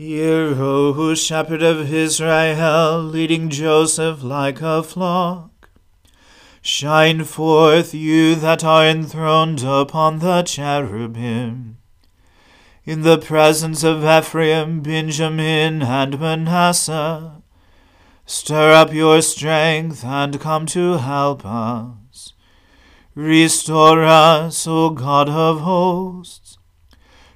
Hear, O Shepherd of Israel, leading Joseph like a flock. Shine forth, you that are enthroned upon the cherubim. In the presence of Ephraim, Benjamin, and Manasseh, stir up your strength and come to help us. Restore us, O God of hosts.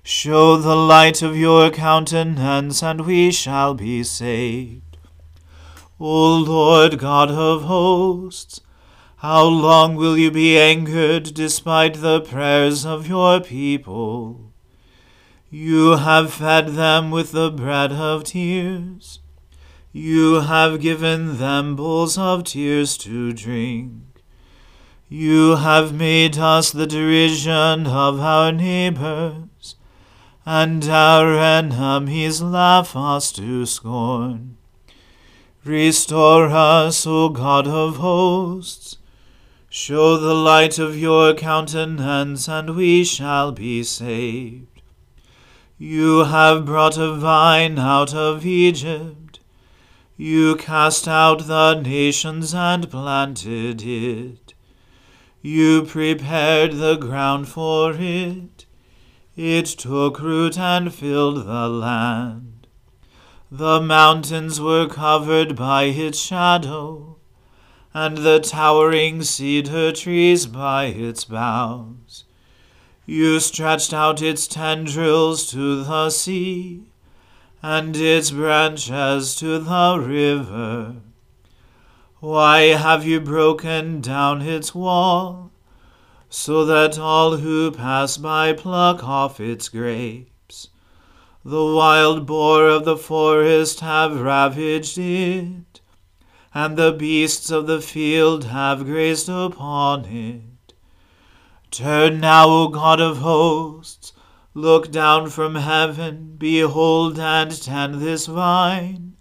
Show the light of your countenance, and we shall be saved. O Lord God of hosts, how long will you be angered despite the prayers of your people? You have fed them with the bread of tears. You have given them bowls of tears to drink. You have made us the derision of our neighbors and our enemies laugh us to scorn. Restore us, O God of hosts. Show the light of your countenance, and we shall be saved. You have brought a vine out of Egypt. You cast out the nations and planted it. You prepared the ground for it. It took root and filled the land. The mountains were covered by its shadow, and the towering cedar trees by its boughs. You stretched out its tendrils to the sea, and its branches to the river. Why have you broken down its wall, so that all who pass by pluck off its grapes? The wild boar of the forest have ravaged it, and the beasts of the field have grazed upon it. Turn now, O God of hosts, look down from heaven, behold and tend this vine.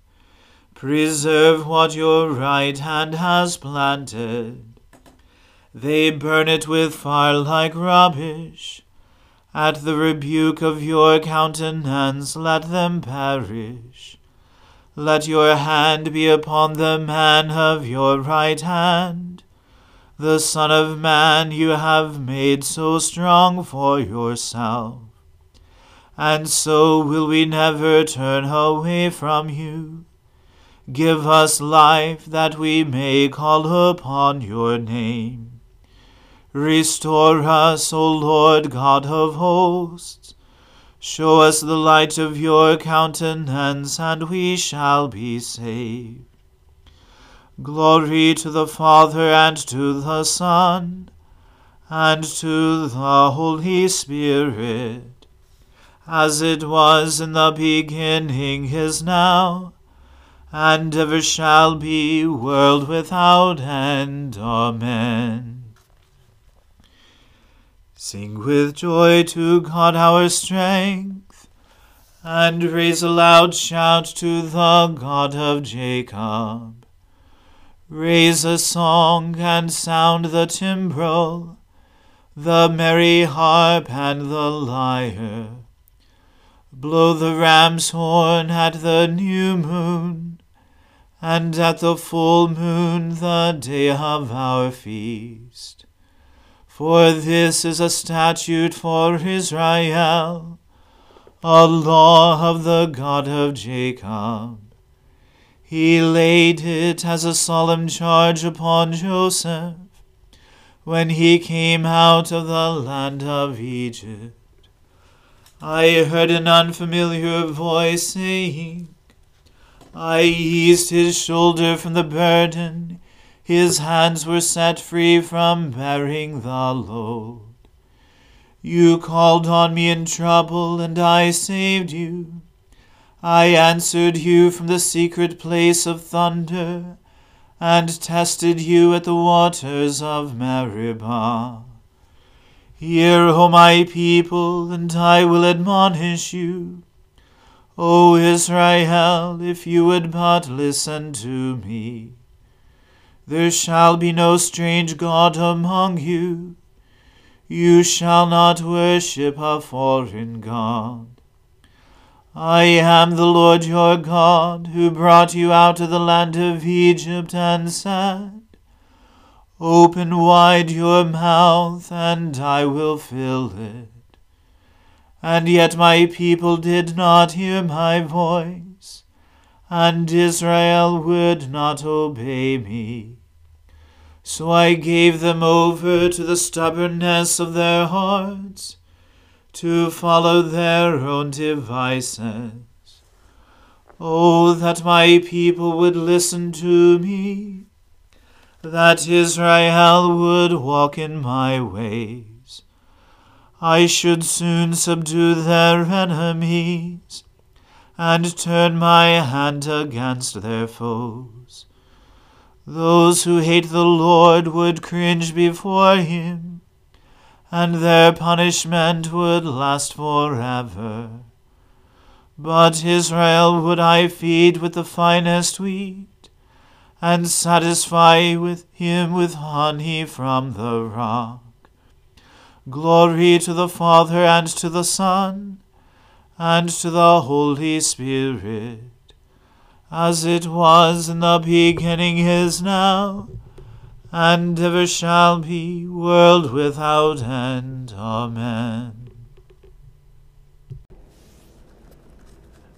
Preserve what your right hand has planted. They burn it with fire like rubbish. At the rebuke of your countenance, let them perish. Let your hand be upon the man of your right hand the Son of Man you have made so strong for yourself. And so will we never turn away from you. Give us life that we may call upon your name. Restore us, O Lord God of hosts. Show us the light of your countenance, and we shall be saved. Glory to the Father and to the Son and to the Holy Spirit, as it was in the beginning is now, and ever shall be, world without end. Amen. Sing with joy to God our strength, and raise a loud shout to the God of Jacob. Raise a song and sound the timbrel, the merry harp and the lyre. Blow the ram's horn at the new moon, and at the full moon the day of our feast. For this is a statute for Israel, a law of the God of Jacob. He laid it as a solemn charge upon Joseph when he came out of the land of Egypt. I heard an unfamiliar voice saying, I eased his shoulder from the burden, his hands were set free from bearing the load. You called on me in trouble, and I saved you. I answered you from the secret place of thunder, and tested you at the waters of Meribah. Hear, O my people, and I will admonish you. O Israel, if you would but listen to me. There shall be no strange God among you. You shall not worship a foreign God. I am the Lord your God, who brought you out of the land of Egypt, and said, Open wide your mouth, and I will fill it. And yet my people did not hear my voice, and Israel would not obey me. So I gave them over to the stubbornness of their hearts to follow their own devices. Oh, that my people would listen to me, that Israel would walk in my ways. I should soon subdue their enemies, and turn my hand against their foes. Those who hate the Lord would cringe before him and their punishment would last forever. But Israel would I feed with the finest wheat, and satisfy with him with honey from the rock. Glory to the Father and to the Son and to the Holy Spirit, as it was in the beginning is now and ever shall be, world without end. Amen.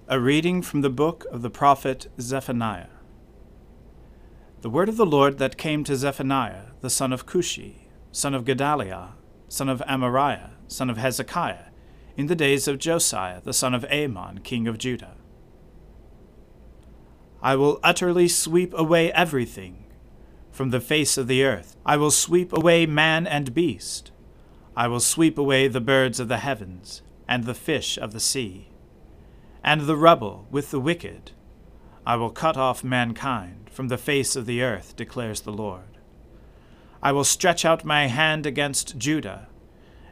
A reading from the book of the prophet Zephaniah. The word of the Lord that came to Zephaniah, the son of Cushi, son of Gedaliah, son of Amariah, son of Hezekiah, in the days of Josiah, the son of Amon, king of Judah. I will utterly sweep away everything from the face of the earth. I will sweep away man and beast. I will sweep away the birds of the heavens, and the fish of the sea, and the rubble with the wicked. I will cut off mankind from the face of the earth, declares the Lord. I will stretch out my hand against Judah,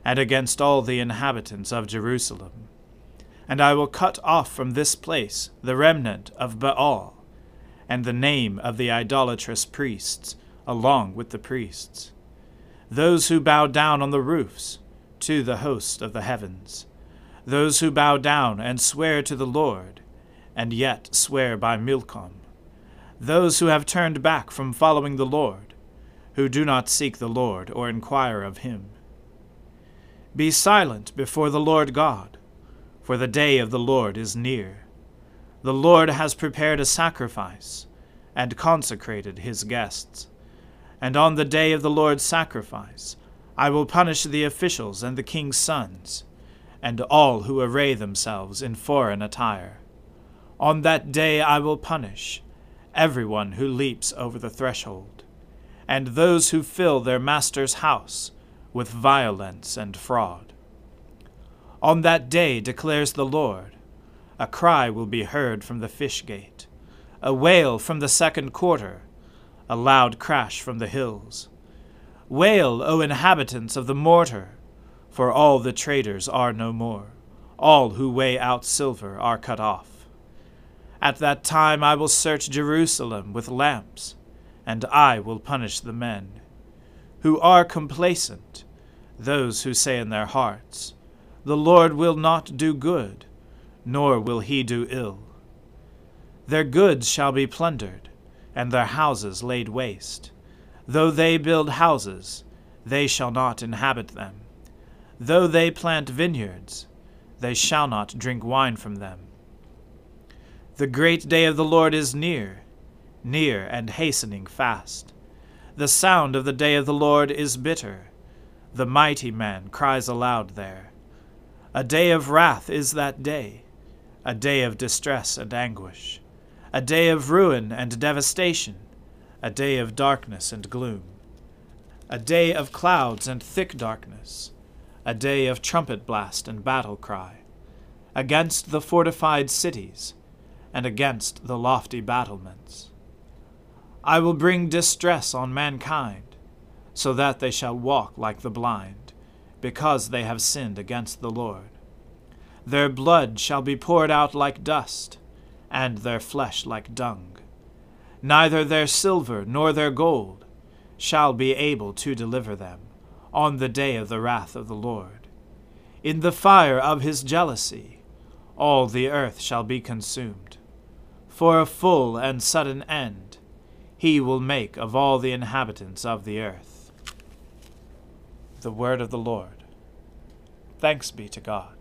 and against all the inhabitants of Jerusalem. And I will cut off from this place the remnant of Baal, and the name of the idolatrous priests, along with the priests, those who bow down on the roofs to the host of the heavens, those who bow down and swear to the Lord, and yet swear by Milcom, those who have turned back from following the Lord, who do not seek the Lord or inquire of him. Be silent before the Lord God, for the day of the Lord is near. The Lord has prepared a sacrifice, and consecrated his guests. And on the day of the Lord's sacrifice, I will punish the officials and the king's sons, and all who array themselves in foreign attire. On that day I will punish everyone who leaps over the threshold, and those who fill their master's house with violence and fraud. On that day, declares the Lord, a cry will be heard from the fish gate, a wail from the second quarter, a loud crash from the hills. Wail, O inhabitants of the mortar, for all the traders are no more, all who weigh out silver are cut off. At that time I will search Jerusalem with lamps, and I will punish the men who are complacent, those who say in their hearts, The Lord will not do good, nor will he do ill. Their goods shall be plundered, and their houses laid waste. Though they build houses, they shall not inhabit them. Though they plant vineyards, they shall not drink wine from them. The great day of the Lord is near, near and hastening fast. The sound of the day of the Lord is bitter. The mighty man cries aloud there. A day of wrath is that day, a day of distress and anguish, a day of ruin and devastation, a day of darkness and gloom, a day of clouds and thick darkness, a day of trumpet blast and battle cry, against the fortified cities, and against the lofty battlements. I will bring distress on mankind, so that they shall walk like the blind, because they have sinned against the Lord. Their blood shall be poured out like dust, and their flesh like dung. Neither their silver nor their gold shall be able to deliver them on the day of the wrath of the Lord. In the fire of his jealousy, all the earth shall be consumed. For a full and sudden end, he will make of all the inhabitants of the earth. The word of the Lord. Thanks be to God.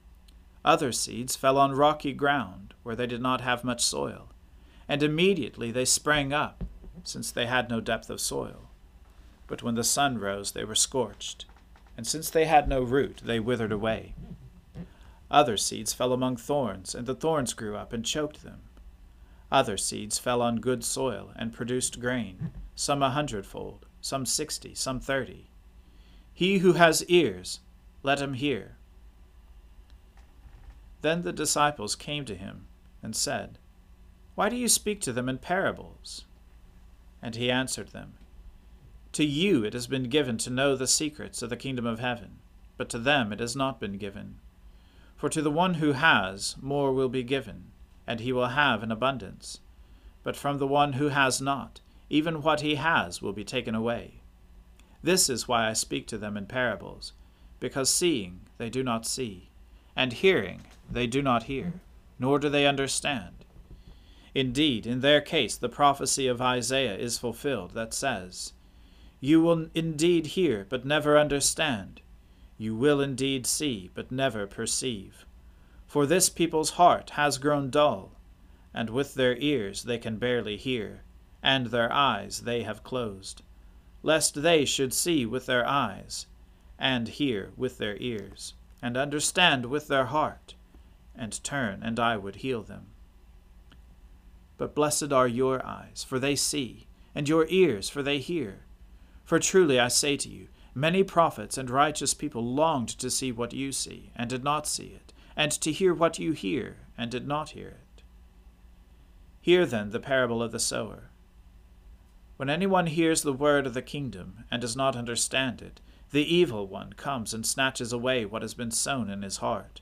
Other seeds fell on rocky ground, where they did not have much soil, and immediately they sprang up, since they had no depth of soil. But when the sun rose, they were scorched, and since they had no root, they withered away. Other seeds fell among thorns, and the thorns grew up and choked them. Other seeds fell on good soil and produced grain, some a hundredfold, some sixty, some thirty. He who has ears, let him hear. Then the disciples came to him and said, Why do you speak to them in parables? And he answered them, To you it has been given to know the secrets of the kingdom of heaven, but to them it has not been given. For to the one who has, more will be given, and he will have in abundance. But from the one who has not, even what he has will be taken away. This is why I speak to them in parables, because seeing they do not see, and hearing they do not hear, nor do they understand. Indeed, in their case, the prophecy of Isaiah is fulfilled that says, You will indeed hear, but never understand. You will indeed see, but never perceive. For this people's heart has grown dull, and with their ears they can barely hear, and their eyes they have closed, lest they should see with their eyes, and hear with their ears, and understand with their heart and turn, and I would heal them. But blessed are your eyes, for they see, and your ears, for they hear. For truly I say to you, many prophets and righteous people longed to see what you see, and did not see it, and to hear what you hear, and did not hear it. Hear then the parable of the sower. When anyone hears the word of the kingdom, and does not understand it, the evil one comes and snatches away what has been sown in his heart.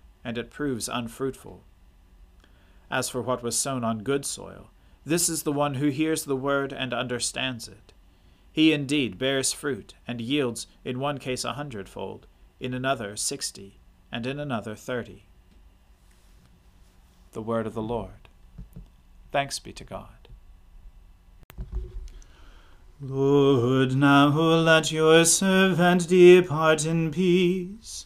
and it proves unfruitful. As for what was sown on good soil, this is the one who hears the word and understands it. He indeed bears fruit and yields in one case a hundredfold, in another sixty, and in another thirty. The word of the Lord. Thanks be to God. Lord, now let your servant depart in peace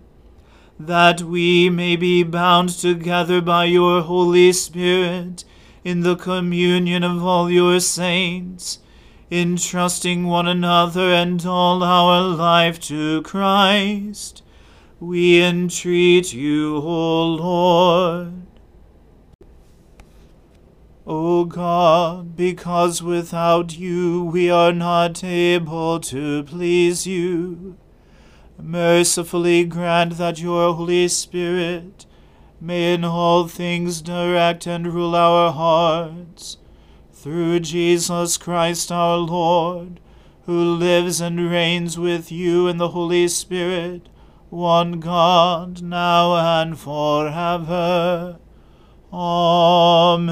that we may be bound together by your Holy Spirit in the communion of all your saints entrusting one another and all our life to Christ, we entreat you, O Lord. O God, because without you we are not able to please you, mercifully grant that your Holy Spirit may in all things direct and rule our hearts through Jesus Christ our Lord, who lives and reigns with you in the Holy Spirit, one God, now and forever. Amen.